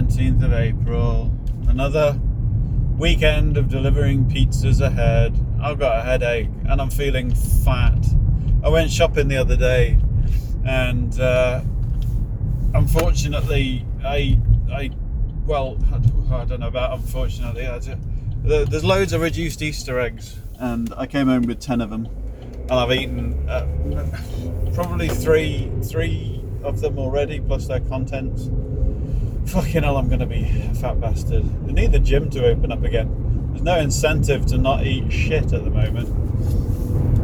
Friday, 17th of April. Another weekend of delivering pizzas ahead. I've got a headache and I'm feeling fat. I went shopping the other day and uh, unfortunately, I, I, well, I don't know about unfortunately. I just, there's loads of reduced Easter eggs and I came home with 10 of them and I've eaten uh, probably three, three of them already plus their contents fucking hell, I'm going to be a fat bastard. I need the gym to open up again. There's no incentive to not eat shit at the moment.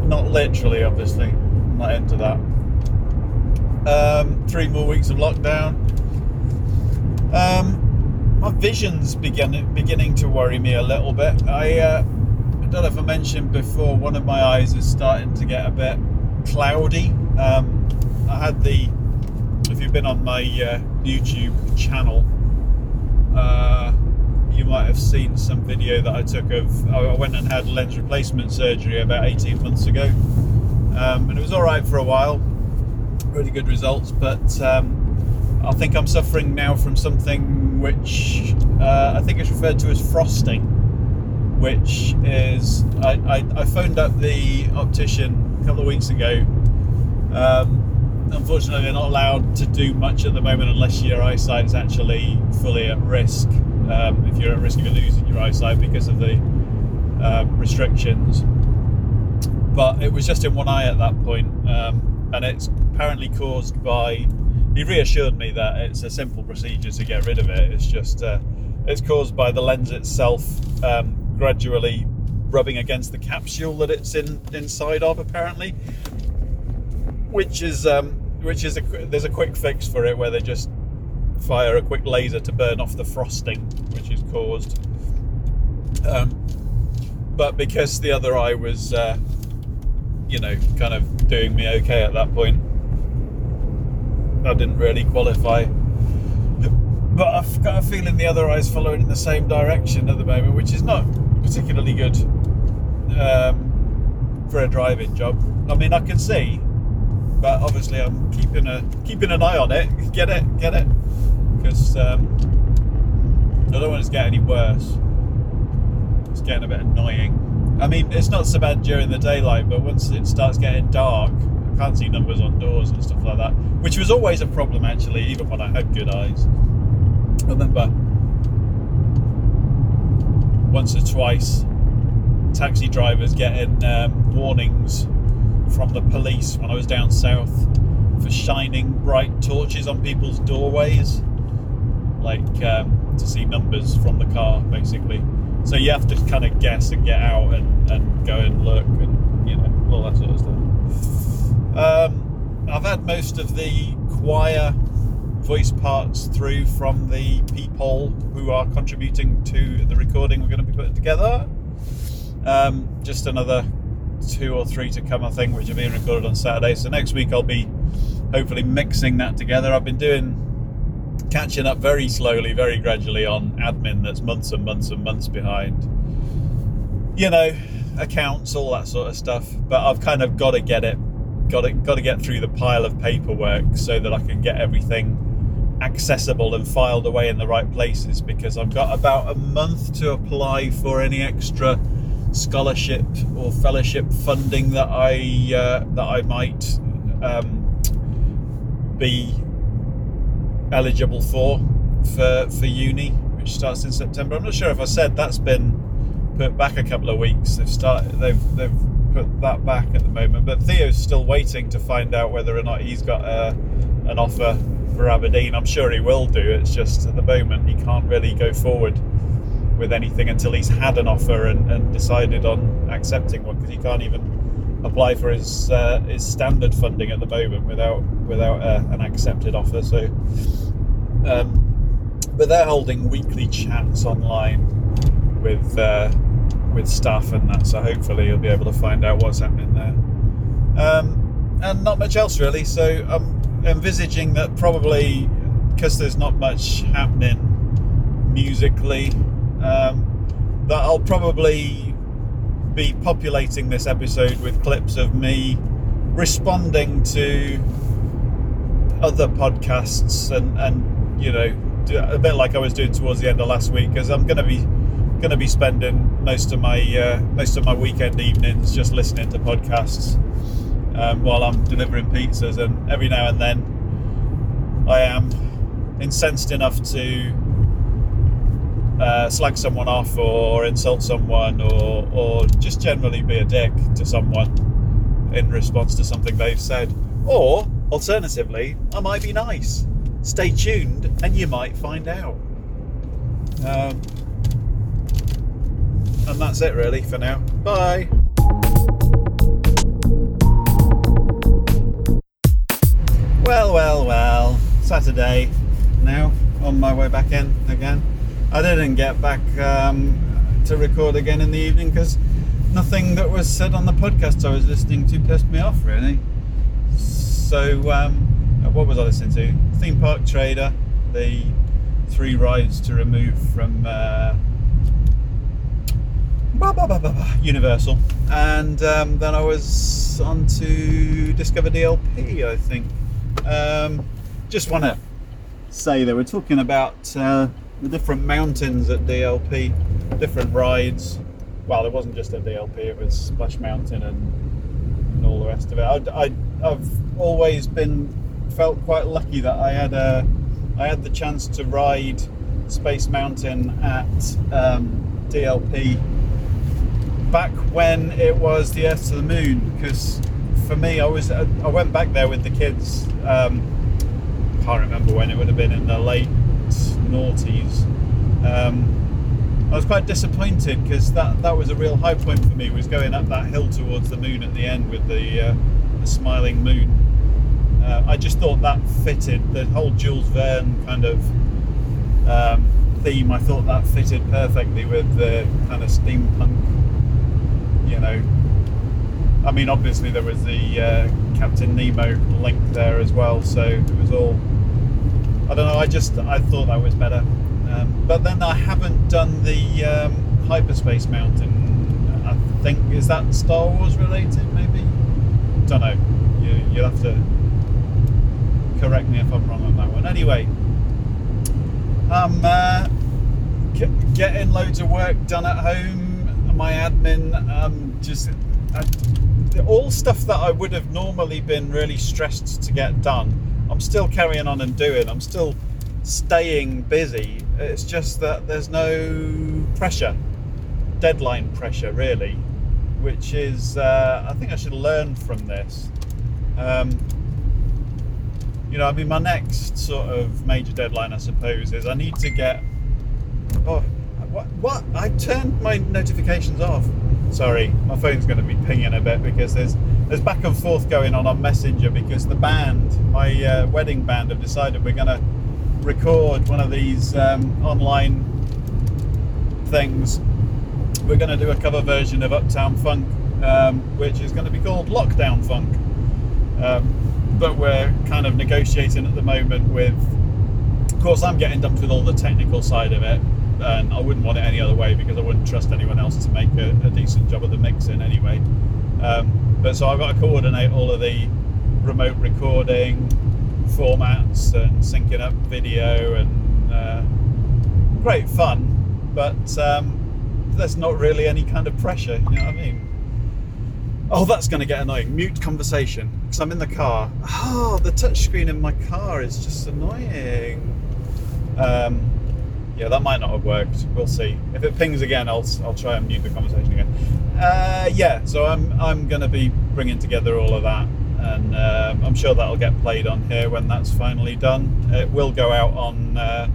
Not literally, obviously. I'm not into that. Um, three more weeks of lockdown. Um, my vision's begin, beginning to worry me a little bit. I, uh, I don't know if I mentioned before, one of my eyes is starting to get a bit cloudy. Um, I had the if you've been on my uh, YouTube channel, uh, you might have seen some video that I took of. I went and had lens replacement surgery about 18 months ago, um, and it was all right for a while. Really good results, but um, I think I'm suffering now from something which uh, I think is referred to as frosting, which is I, I, I phoned up the optician a couple of weeks ago. Um, unfortunately, they're not allowed to do much at the moment unless your eyesight is actually fully at risk. Um, if you're at risk of losing your eyesight because of the uh, restrictions. But it was just in one eye at that point, um, and it's apparently caused by. He reassured me that it's a simple procedure to get rid of it. It's just uh, it's caused by the lens itself um, gradually rubbing against the capsule that it's in inside of, apparently which is um, which is a there's a quick fix for it where they just fire a quick laser to burn off the frosting which is caused. Um, but because the other eye was, uh, you know, kind of doing me okay at that point, I didn't really qualify. But I've got a feeling the other eye's following in the same direction at the moment, which is not particularly good um, for a driving job. I mean, I can see, but obviously I'm keeping a keeping an eye on it. Get it, get it, because um, I don't want it to get any worse. It's getting a bit annoying. I mean, it's not so bad during the daylight, but once it starts getting dark, I can't see numbers on doors and stuff like that, which was always a problem actually, even when I had good eyes. I remember once or twice taxi drivers getting um, warnings from the police when I was down south for shining bright torches on people's doorways, like um, to see numbers from the car, basically. So you have to kind of guess and get out and, and go and look and you know all that sort of stuff. Um, I've had most of the choir voice parts through from the people who are contributing to the recording we're going to be putting together. Um, just another two or three to come, I think, which are being recorded on Saturday. So next week I'll be hopefully mixing that together. I've been doing catching up very slowly, very gradually on admin that's months and months and months behind. You know, accounts, all that sort of stuff. But I've kind of got to get it, got to got to get through the pile of paperwork so that I can get everything accessible and filed away in the right places because I've got about a month to apply for any extra scholarship or fellowship funding that I uh, that I might um, be eligible for for for uni, which starts in September. I'm not sure if I said that's been put back a couple of weeks. They've started they've they've put that back at the moment, but Theo's still waiting to find out whether or not he's got a, uh, an offer for Aberdeen. I'm sure he will do. It's just at the moment he can't really go forward with anything until he's had an offer and, and decided on accepting one because he can't even apply for his uh, his standard funding at the moment without without uh, an accepted offer. So, um, but they're holding weekly chats online with uh, with staff and that. So hopefully you'll be able to find out what's happening there. Um, and not much else really. So I'm envisaging that probably because there's not much happening musically um, that I'll probably be populating this episode with clips of me responding to other podcasts and, and you know a bit like I was doing towards the end of last week, because I'm going to be going to be spending most of my uh, most of my weekend evenings just listening to podcasts um, while I'm delivering pizzas, and every now and then I am incensed enough to uh, slag someone off or insult someone or or just generally be a dick to someone in response to something they've said. Or alternatively, I might be nice. Stay tuned and you might find out. Um, and that's it really for now. Bye. Well, well, well. Saturday now, on my way back in again. I didn't get back um, to record again in the evening because nothing that was said on the podcast I was listening to pissed me off really. So, um, what was I listening to? Theme Park Trader, the three rides to remove from uh, Universal, and um, then I was on to Discover DLP, I think. Um, just want to say they were talking about uh, the different mountains at DLP, different rides. Well, it wasn't just at DLP; it was Splash Mountain and, and all the rest of it. I, have always been felt quite lucky that I had a I had the chance to ride Space Mountain at um, DLP back when it was the Earth to the Moon because for me, I was I went back there with the kids. Um, can't remember when it would have been in the late noughties. Um, I was quite disappointed because that that was a real high point for me. Was going up that hill towards the moon at the end with the, uh, the smiling moon. Uh, I just thought that fitted the whole Jules Verne kind of um, theme. I thought that fitted perfectly with the kind of steampunk, you know, I mean, obviously there was the uh, Captain Nemo link there as well, so it was all. I don't know. I just I thought that was better, um, but then I haven't done the um, hyperspace mountain. I think is that Star Wars related, maybe. Don't know. You you'll have to correct me if I'm wrong on that one. Anyway, I'm uh, getting loads of work done at home. My admin, um, just. I, all stuff that I would have normally been really stressed to get done, I'm still carrying on and doing. I'm still staying busy. It's just that there's no pressure, deadline pressure, really, which is, uh, I think I should learn from this. Um, you know, I mean, my next sort of major deadline, I suppose, is I need to get. Oh, what? What? I turned my notifications off. Sorry, my phone's going to be pinging a bit because there's there's back and forth going on on Messenger because the band, my uh, wedding band, have decided we're going to record one of these um, online things. We're going to do a cover version of Uptown Funk, um, which is going to be called Lockdown Funk. Um, but we're kind of negotiating at the moment with. Of course, I'm getting dumped with all the technical side of it and I wouldn't want it any other way because I wouldn't trust anyone else to make a, a decent job of the mixing anyway. Um, but so I've got to coordinate all of the remote recording formats and syncing up video and uh, great fun, but um, there's not really any kind of pressure. You know what I mean? Oh, that's going to get annoying. Mute conversation because I'm in the car. Oh, the touchscreen in my car is just annoying. Um, yeah, that might not have worked. We'll see. If it pings again, I'll I'll try and mute the conversation again. Uh, yeah, so I'm I'm going to be bringing together all of that, and uh, I'm sure that'll get played on here when that's finally done. It will go out on uh,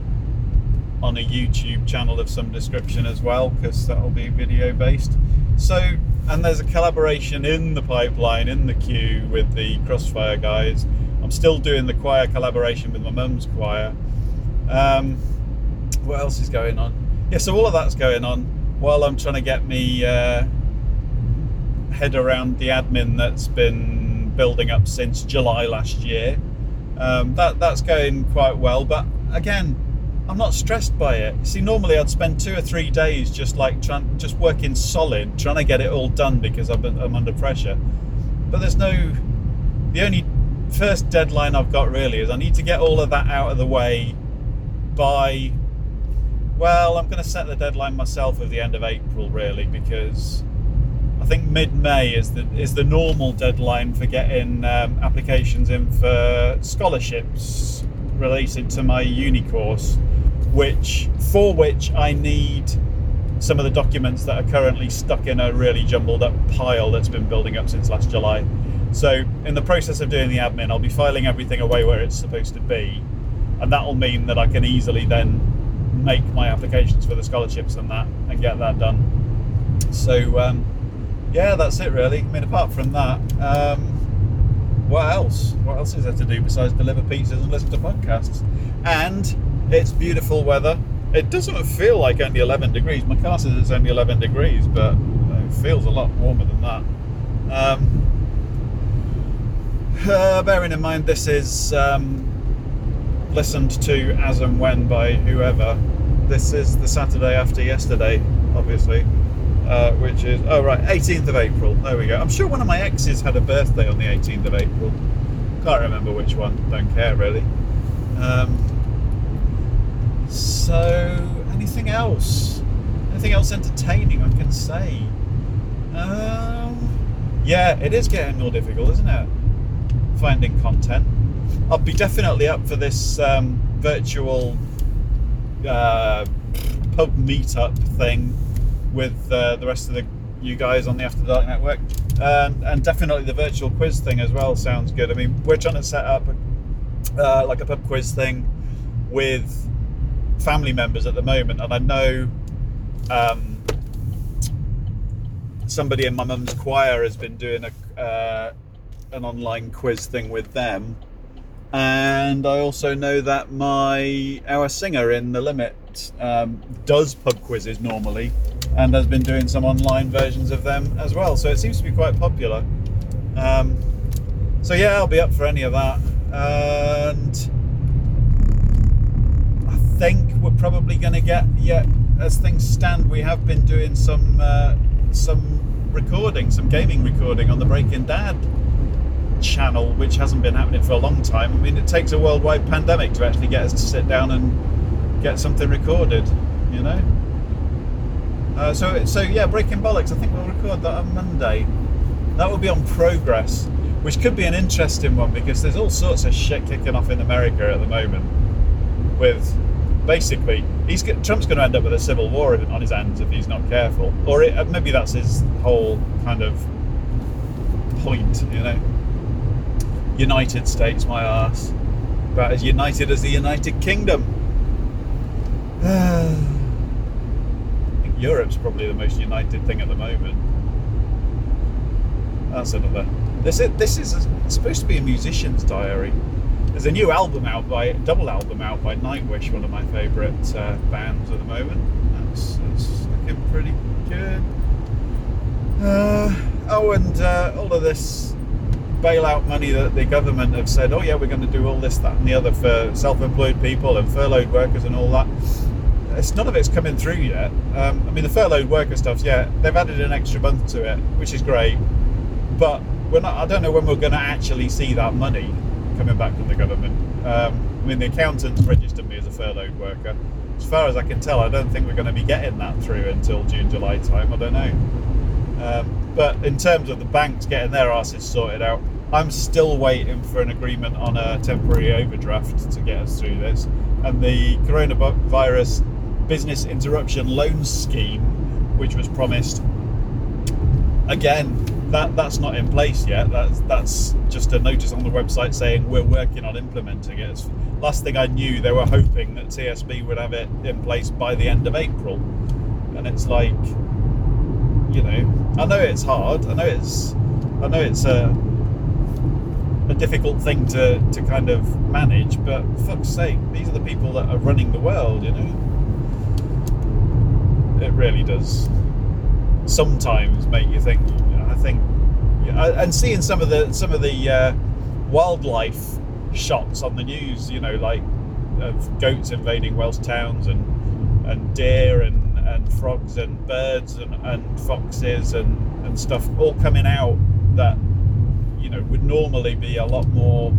on a YouTube channel of some description as well, because that'll be video based. So, and there's a collaboration in the pipeline in the queue with the Crossfire guys. I'm still doing the choir collaboration with my mum's choir. Um, what else is going on? Yeah, so all of that's going on while I'm trying to get me uh, head around the admin that's been building up since July last year. Um, that that's going quite well, but again, I'm not stressed by it. See, normally I'd spend two or three days just like trying, just working solid, trying to get it all done because I'm, I'm under pressure. But there's no. The only first deadline I've got really is I need to get all of that out of the way by well, I'm going to set the deadline myself at the end of April, really, because I think mid-May is the is the normal deadline for getting um, applications in for scholarships related to my uni course, which for which I need some of the documents that are currently stuck in a really jumbled up pile that's been building up since last July. So, in the process of doing the admin, I'll be filing everything away where it's supposed to be, and that'll mean that I can easily then make my applications for the scholarships and that and get that done. So, um, yeah, that's it really. I mean, apart from that, um, what else? What else is there to do besides deliver pizzas and listen to podcasts? And it's beautiful weather. It doesn't feel like only 11 degrees. My car says it's only 11 degrees, but it feels a lot warmer than that. Um, uh, bearing in mind this is um, listened to as and when by whoever. This is the Saturday after yesterday, obviously, uh, which is oh right, 18th of April. There we go. I'm sure one of my exes had a birthday on the 18th of April. Can't remember which one. Don't care really. Um, so, anything else? Anything else entertaining I can say? Um, yeah, it is getting more difficult, isn't it? Finding content. I'll be definitely up for this um, virtual uh, pub meetup thing with uh, the rest of the you guys on the After Dark Network, um, and definitely the virtual quiz thing as well sounds good. I mean, we're trying to set up uh, like a pub quiz thing with family members at the moment, and I know um, somebody in my mum's choir has been doing a uh, an online quiz thing with them. And I also know that my our singer in the limit um, does pub quizzes normally, and has been doing some online versions of them as well. So it seems to be quite popular. Um, so yeah, I'll be up for any of that, and I think we're probably going to get yeah. As things stand, we have been doing some uh, some recording, some gaming recording on the Breaking Dad channel, which hasn't been happening for a long time. I mean, it takes a worldwide pandemic to actually get us to sit down and get something recorded, you know. Uh, so, so yeah, breaking bollocks. I think we'll record that on Monday. That will be on progress, which could be an interesting one because there's all sorts of shit kicking off in America at the moment. With basically, he's Trump's going to end up with a civil war on his hands if he's not careful, or it, maybe that's his whole kind of point, you know. United States, my ass. About as united as the United Kingdom. Europe's probably the most united thing at the moment. That's another. This is, this is a, supposed to be a musician's diary. There's a new album out by double album out by Nightwish, one of my favourite uh, bands at the moment. That's, that's looking pretty good. Uh, oh, and uh, all of this bailout money that the government have said, oh yeah, we're going to do all this, that, and the other for self-employed people and furloughed workers and all that. It's none of it's coming through yet. Um, I mean, the furloughed worker stuff, yeah, they've added an extra month to it, which is great. But not. I don't know when we're going to actually see that money coming back from the government. Um, I mean, the accountants registered me as a furloughed worker. As far as I can tell, I don't think we're going to be getting that through until June, July time. I don't know. Um, but in terms of the banks getting their asses sorted out, I'm still waiting for an agreement on a temporary overdraft to get us through this. And the coronavirus business interruption loan scheme, which was promised, again, that that's not in place yet. That's that's just a notice on the website saying we're working on implementing it. It's, last thing I knew, they were hoping that TSB would have it in place by the end of April, and it's like, you know, I know it's hard. I know it's, I know it's a a difficult thing to, to kind of manage, but fuck's sake, these are the people that are running the world, you know? It really does sometimes make you think. I think, and seeing some of the some of the uh, wildlife shots on the news, you know, like of goats invading Welsh towns and and deer and, and frogs and birds and, and foxes and, and stuff all coming out that you know would normally be a lot more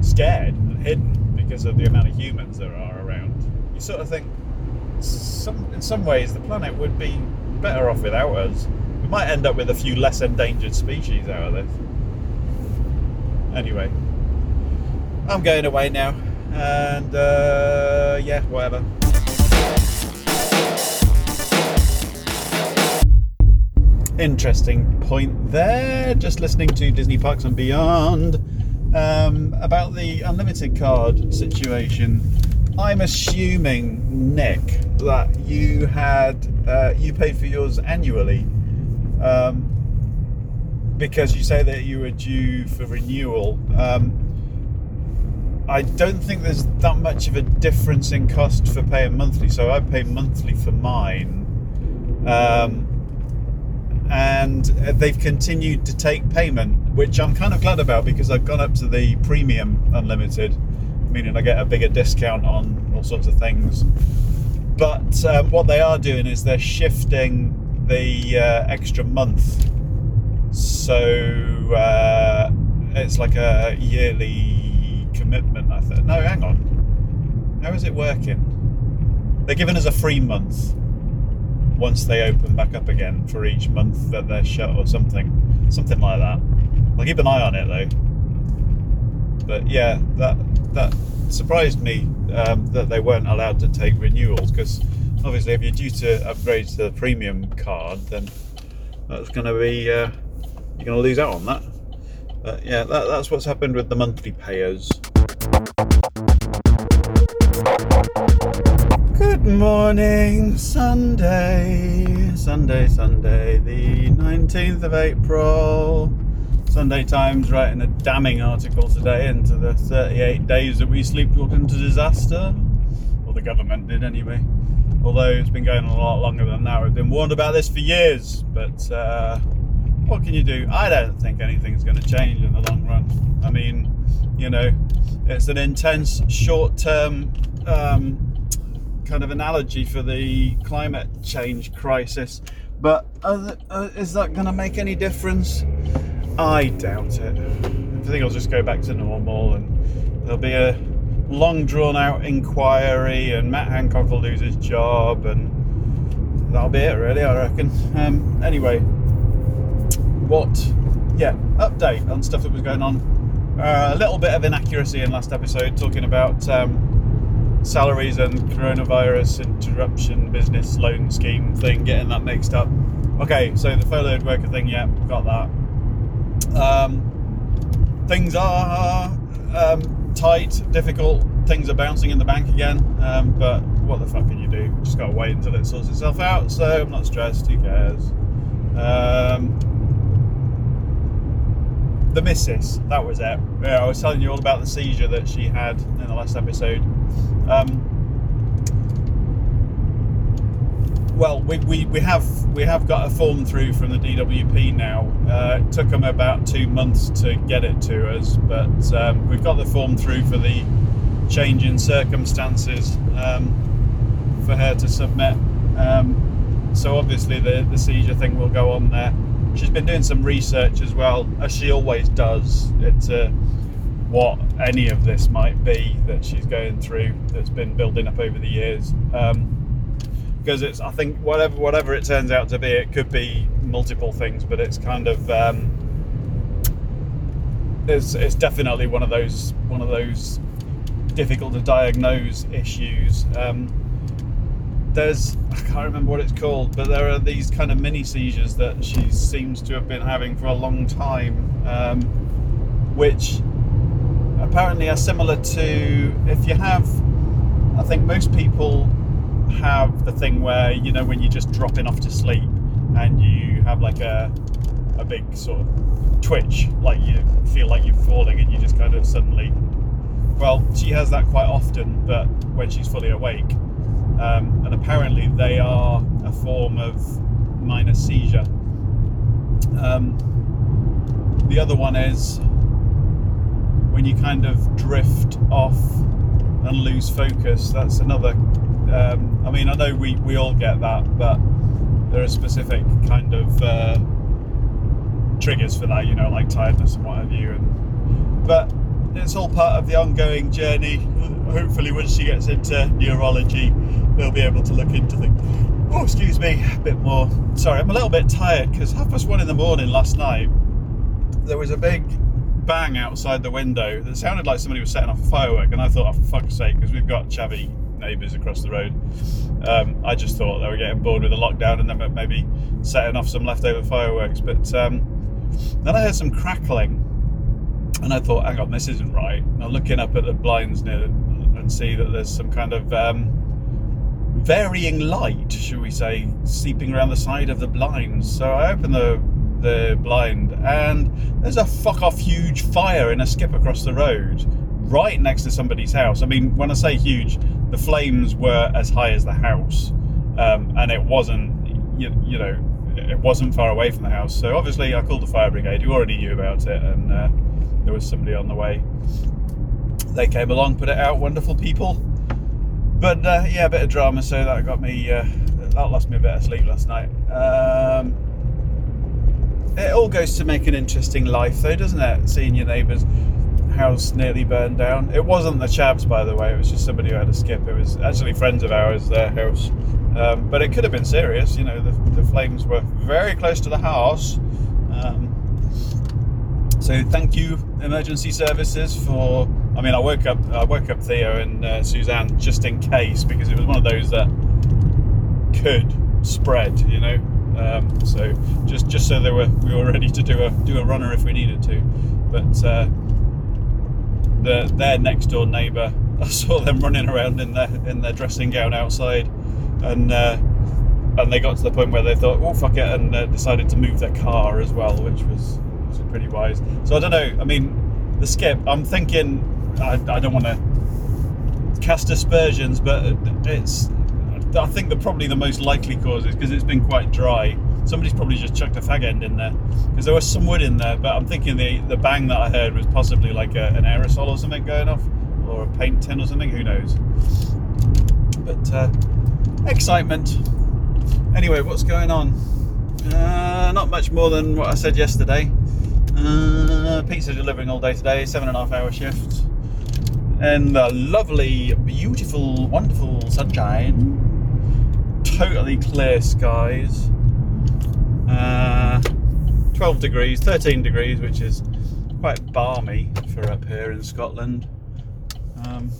scared and hidden because of the amount of humans there are around. You sort of think, some in some ways, the planet would be better off without us. We might end up with a few less endangered species out of this. Anyway, I'm going away now, and uh, yeah, whatever. Interesting point there. Just listening to Disney Parks and Beyond um, about the unlimited card situation. I'm assuming, Nick, that you had uh, you paid for yours annually um, because you say that you were due for renewal. Um, I don't think there's that much of a difference in cost for paying monthly, so I pay monthly for mine. Um, and they've continued to take payment, which I'm kind of glad about because I've gone up to the premium unlimited, meaning I get a bigger discount on all sorts of things. But um, what they are doing is they're shifting the uh, extra month, so uh, it's like a yearly commitment. I thought, no, hang on, how is it working? They're giving us a free month once they open back up again for each month that they're shut or something, something like that. I'll keep an eye on it though. But yeah, that that surprised me um, that they weren't allowed to take renewals because obviously if you're due to upgrade to the premium card, then that's going to be uh, you're going to lose out on that. But yeah, that, that's what's happened with the monthly payers. Good morning, Sunday, Sunday, Sunday, the 19th of April. Sunday Times writing a damning article today into the 38 days that we sleepwalked into disaster. Or the government did anyway. Although it's been going on a lot longer than that. We've been warned about this for years, but uh, what can you do? I don't think anything's going to change in the long run. I mean, you know, it's an intense short term um, kind of analogy for the climate change crisis. But uh, is that going to make any difference? I doubt it. I think I'll just go back to normal and there'll be a long drawn out inquiry and Matt Hancock will lose his job and that'll be it really I reckon. Um, anyway, what, yeah, update on stuff that was going on. Uh, a little bit of inaccuracy in last episode talking about um, salaries and coronavirus interruption business loan scheme thing, getting that mixed up. Okay, so the furloughed worker thing, yeah, got that. Um, things are um, tight, difficult. Things are bouncing in the bank again, um, but what the fuck can you do? Just gotta wait until it sorts itself out. So I'm not stressed. Who cares? Um, the missus, that was it. Yeah, I was telling you all about the seizure that she had in the last episode. Um, well, we, we, we have we have got a form through from the DWP now. Uh, it took them about two months to get it to us, but um, we've got the form through for the change in circumstances um, for her to submit. Um, so obviously the, the seizure thing will go on there. She's been doing some research as well, as she always does, into what any of this might be that she's going through that's been building up over the years. Um, because it's I think whatever whatever it turns out to be, it could be multiple things, but it's kind of um, it's it's definitely one of those one of those difficult to diagnose issues. Um, there's I can't remember what it's called, but there are these kind of mini seizures that she seems to have been having for a long time, um, which apparently are similar to if you have. I think most people have the thing where you know when you're just dropping off to sleep and you have like a a big sort of twitch, like you feel like you're falling and you just kind of suddenly. Well, she has that quite often, but when she's fully awake, um, and apparently they are a form of minor seizure. Um, the other one is when you kind of drift off and lose focus. That's another um, I mean, I know we, we all get that, but there are specific kind of uh, triggers for that, you know, like tiredness and what have you. And but it's all part of the ongoing journey. Hopefully, when she gets into neurology, we'll be able to look into things. Oh, excuse me, a bit more. Sorry, I'm a little bit tired because half past one in the morning last night, there was a big bang outside the window that sounded like somebody was setting off a firework, and I thought, oh, for fuck's sake, because we've got chavvy neighbours across the road. Um, I just thought they were getting bored with the lockdown and then maybe setting off some leftover fireworks. But um, then I heard some crackling, and I thought, hang on, this isn't right. And I'm looking up at the blinds near and see that there's some kind of um, varying light, should we say, seeping around the side of the blinds. So I open the the blind, and there's a fuck off huge fire in a skip across the road, right next to somebody's house. I mean, when I say huge, the flames were as high as the house, um, and it wasn't, you, you, know, it wasn't far away from the house. So obviously, I called the fire brigade, who already knew about it, and uh, there was somebody on the way. They came along, put it out. Wonderful people. But uh, yeah, a bit of drama, so that got me. Uh, that lost me a bit of sleep last night. Um, it all goes to make an interesting life, though, doesn't it? Seeing your neighbours' house nearly burned down. It wasn't the Chavs, by the way. It was just somebody who had a skip. It was actually friends of ours, their house. Um, but it could have been serious. You know, the, the flames were very close to the house. Um, so thank you, emergency services, for. I mean, I woke up. I woke up Theo and uh, Suzanne just in case because it was one of those that could spread. You know, um, so just just so they were we were ready to do a do a runner if we needed to. But uh, the their next door neighbour, I saw them running around in their in their dressing gown outside, and uh, and they got to the point where they thought, oh fuck it, and uh, decided to move their car as well, which was was pretty wise. So I don't know. I mean, the skip. I'm thinking. I, I don't want to cast aspersions, but it's I think the probably the most likely cause is because it's been quite dry. Somebody's probably just chucked a fag end in there because there was some wood in there. But I'm thinking the the bang that I heard was possibly like a, an aerosol or something going off, or a paint tin or something. Who knows? But uh, excitement. Anyway, what's going on? Uh, not much more than what I said yesterday. Uh, pizza delivering all day today, seven and a half hour shift, and the lovely, beautiful, wonderful sunshine totally clear skies. Uh, 12 degrees, 13 degrees, which is quite balmy for up here in Scotland. Um,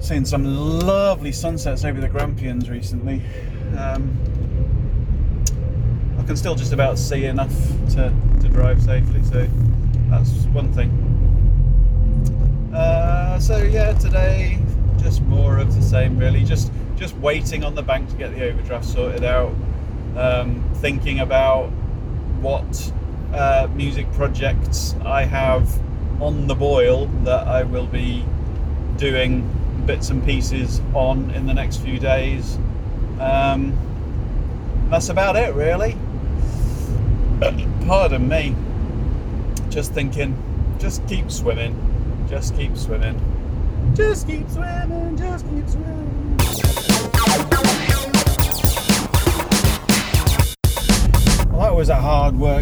some lovely sunsets over the Grampians recently. Um, I can still just about see enough to, to drive safely, so that's one thing. Uh, so yeah, today just more of the same, really. Just just waiting on the bank to get the overdraft sorted out, um, thinking about what uh, music projects I have on the boil that I will be doing bits and pieces on in the next few days. Um, that's about it, really. Pardon me. Just thinking, just keep swimming, just keep swimming, just keep swimming, just keep swimming.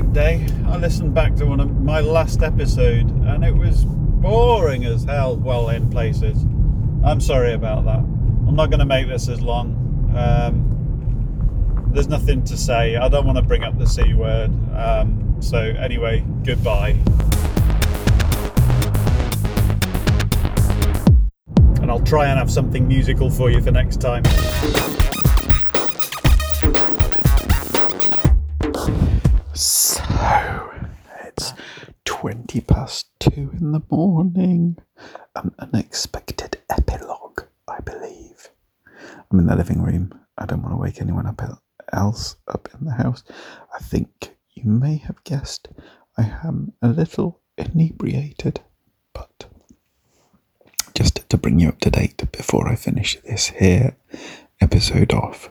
Day. I listened back to one of my last episode and it was boring as hell, well, in places. I'm sorry about that. I'm not going to make this as long. Um, there's nothing to say. I don't want to bring up the C word. Um, so, anyway, goodbye. And I'll try and have something musical for you for next time. 20 past two in the morning. Um, an unexpected epilogue, I believe. I'm in the living room. I don't want to wake anyone up else up in the house. I think you may have guessed I am a little inebriated, but just to bring you up to date before I finish this here episode off.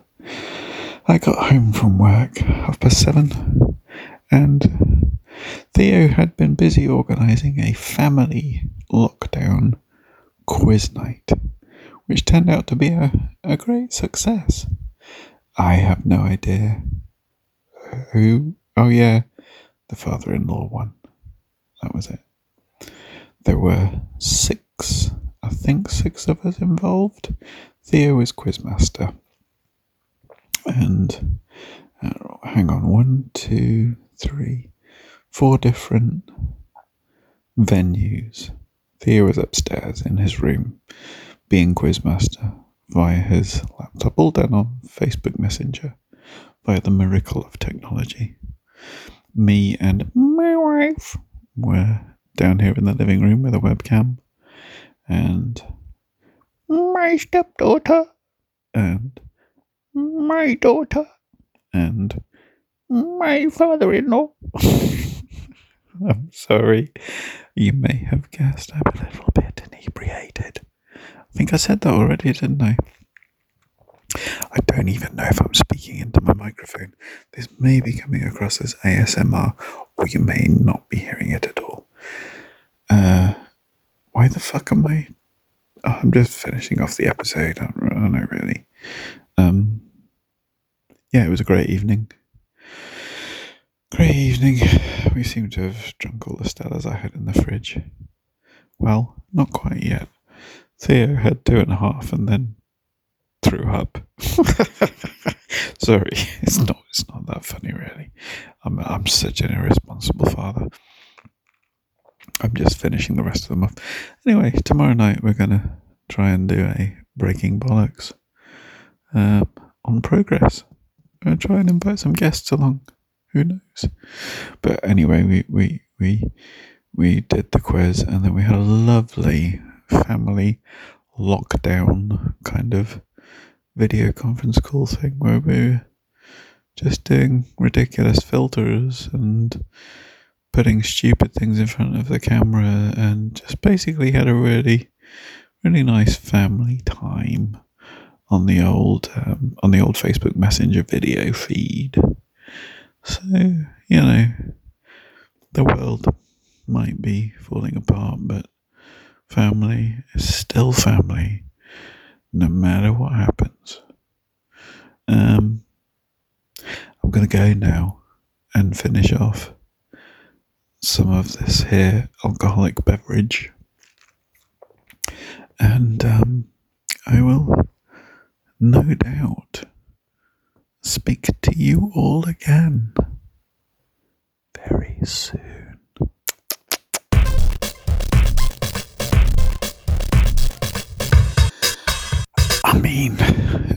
I got home from work half past seven and Theo had been busy organising a family lockdown quiz night, which turned out to be a, a great success. I have no idea who. Oh, yeah, the father in law one. That was it. There were six, I think six of us involved. Theo was quizmaster. And uh, hang on, one, two, three, four different venues. Theo was upstairs in his room being quizmaster via his laptop, all done on Facebook Messenger via the miracle of technology. Me and my wife were down here in the living room with a webcam, and my stepdaughter, and my daughter, and my father in law. I'm sorry. You may have guessed I'm a little bit inebriated. I think I said that already, didn't I? I don't even know if I'm speaking into my microphone. This may be coming across as ASMR, or you may not be hearing it at all. Uh, why the fuck am I? Oh, I'm just finishing off the episode. I don't know really. Um, yeah, it was a great evening. Great evening. We seem to have drunk all the Stellas I had in the fridge. Well, not quite yet. Theo had two and a half and then threw up. Sorry, it's not. It's not that funny, really. I'm. I'm such an irresponsible father. I'm just finishing the rest of them off. Anyway, tomorrow night we're gonna try and do a breaking bollocks um, on progress. We're gonna try and invite some guests along. Who knows? But anyway, we we we we did the quiz, and then we had a lovely family lockdown kind of video conference call thing where we're just doing ridiculous filters and putting stupid things in front of the camera and just basically had a really really nice family time on the old um, on the old Facebook Messenger video feed. So you know, the world might be falling apart, but family is still family, no matter what happens. Um, I'm gonna go now and finish off some of this here alcoholic beverage, and um, I will no doubt speak to you all again very soon. I mean,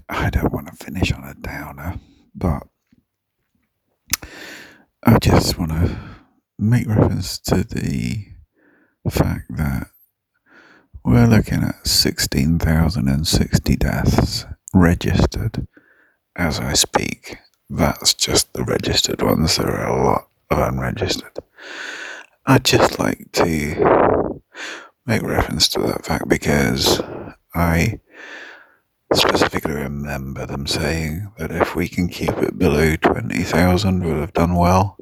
I don't want to finish on a downer, but I just want to make reference to the fact that we're looking at 16,060 deaths registered as I speak. That's just the registered ones. There are a lot of unregistered. I'd just like to make reference to that fact because I specifically remember them saying that if we can keep it below 20,000, we'll have done well.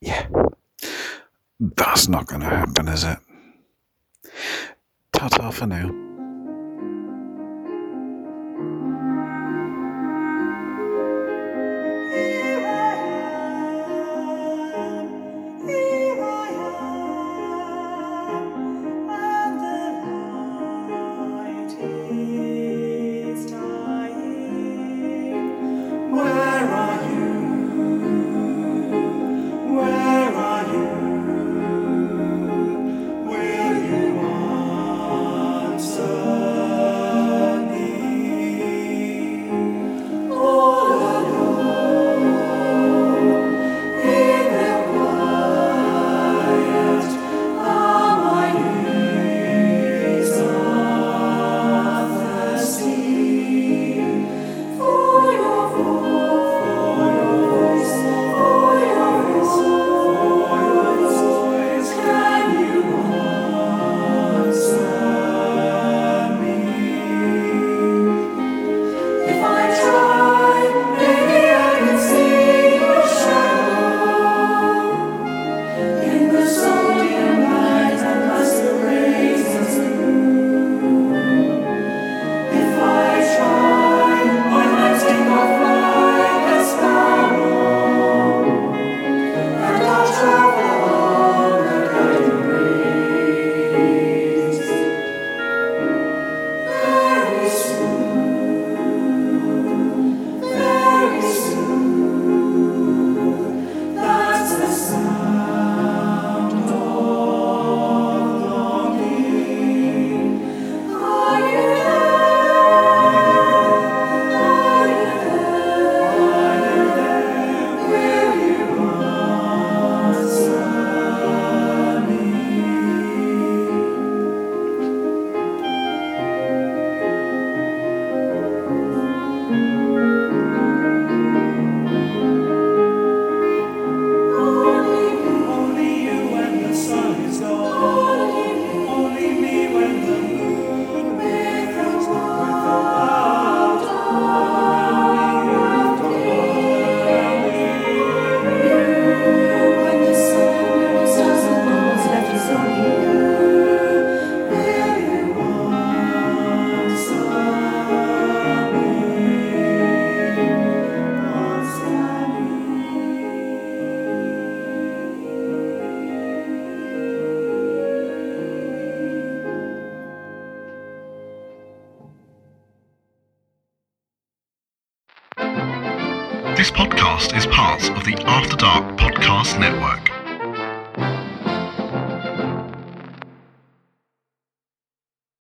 Yeah, that's not going to happen, is it? Ta ta for now.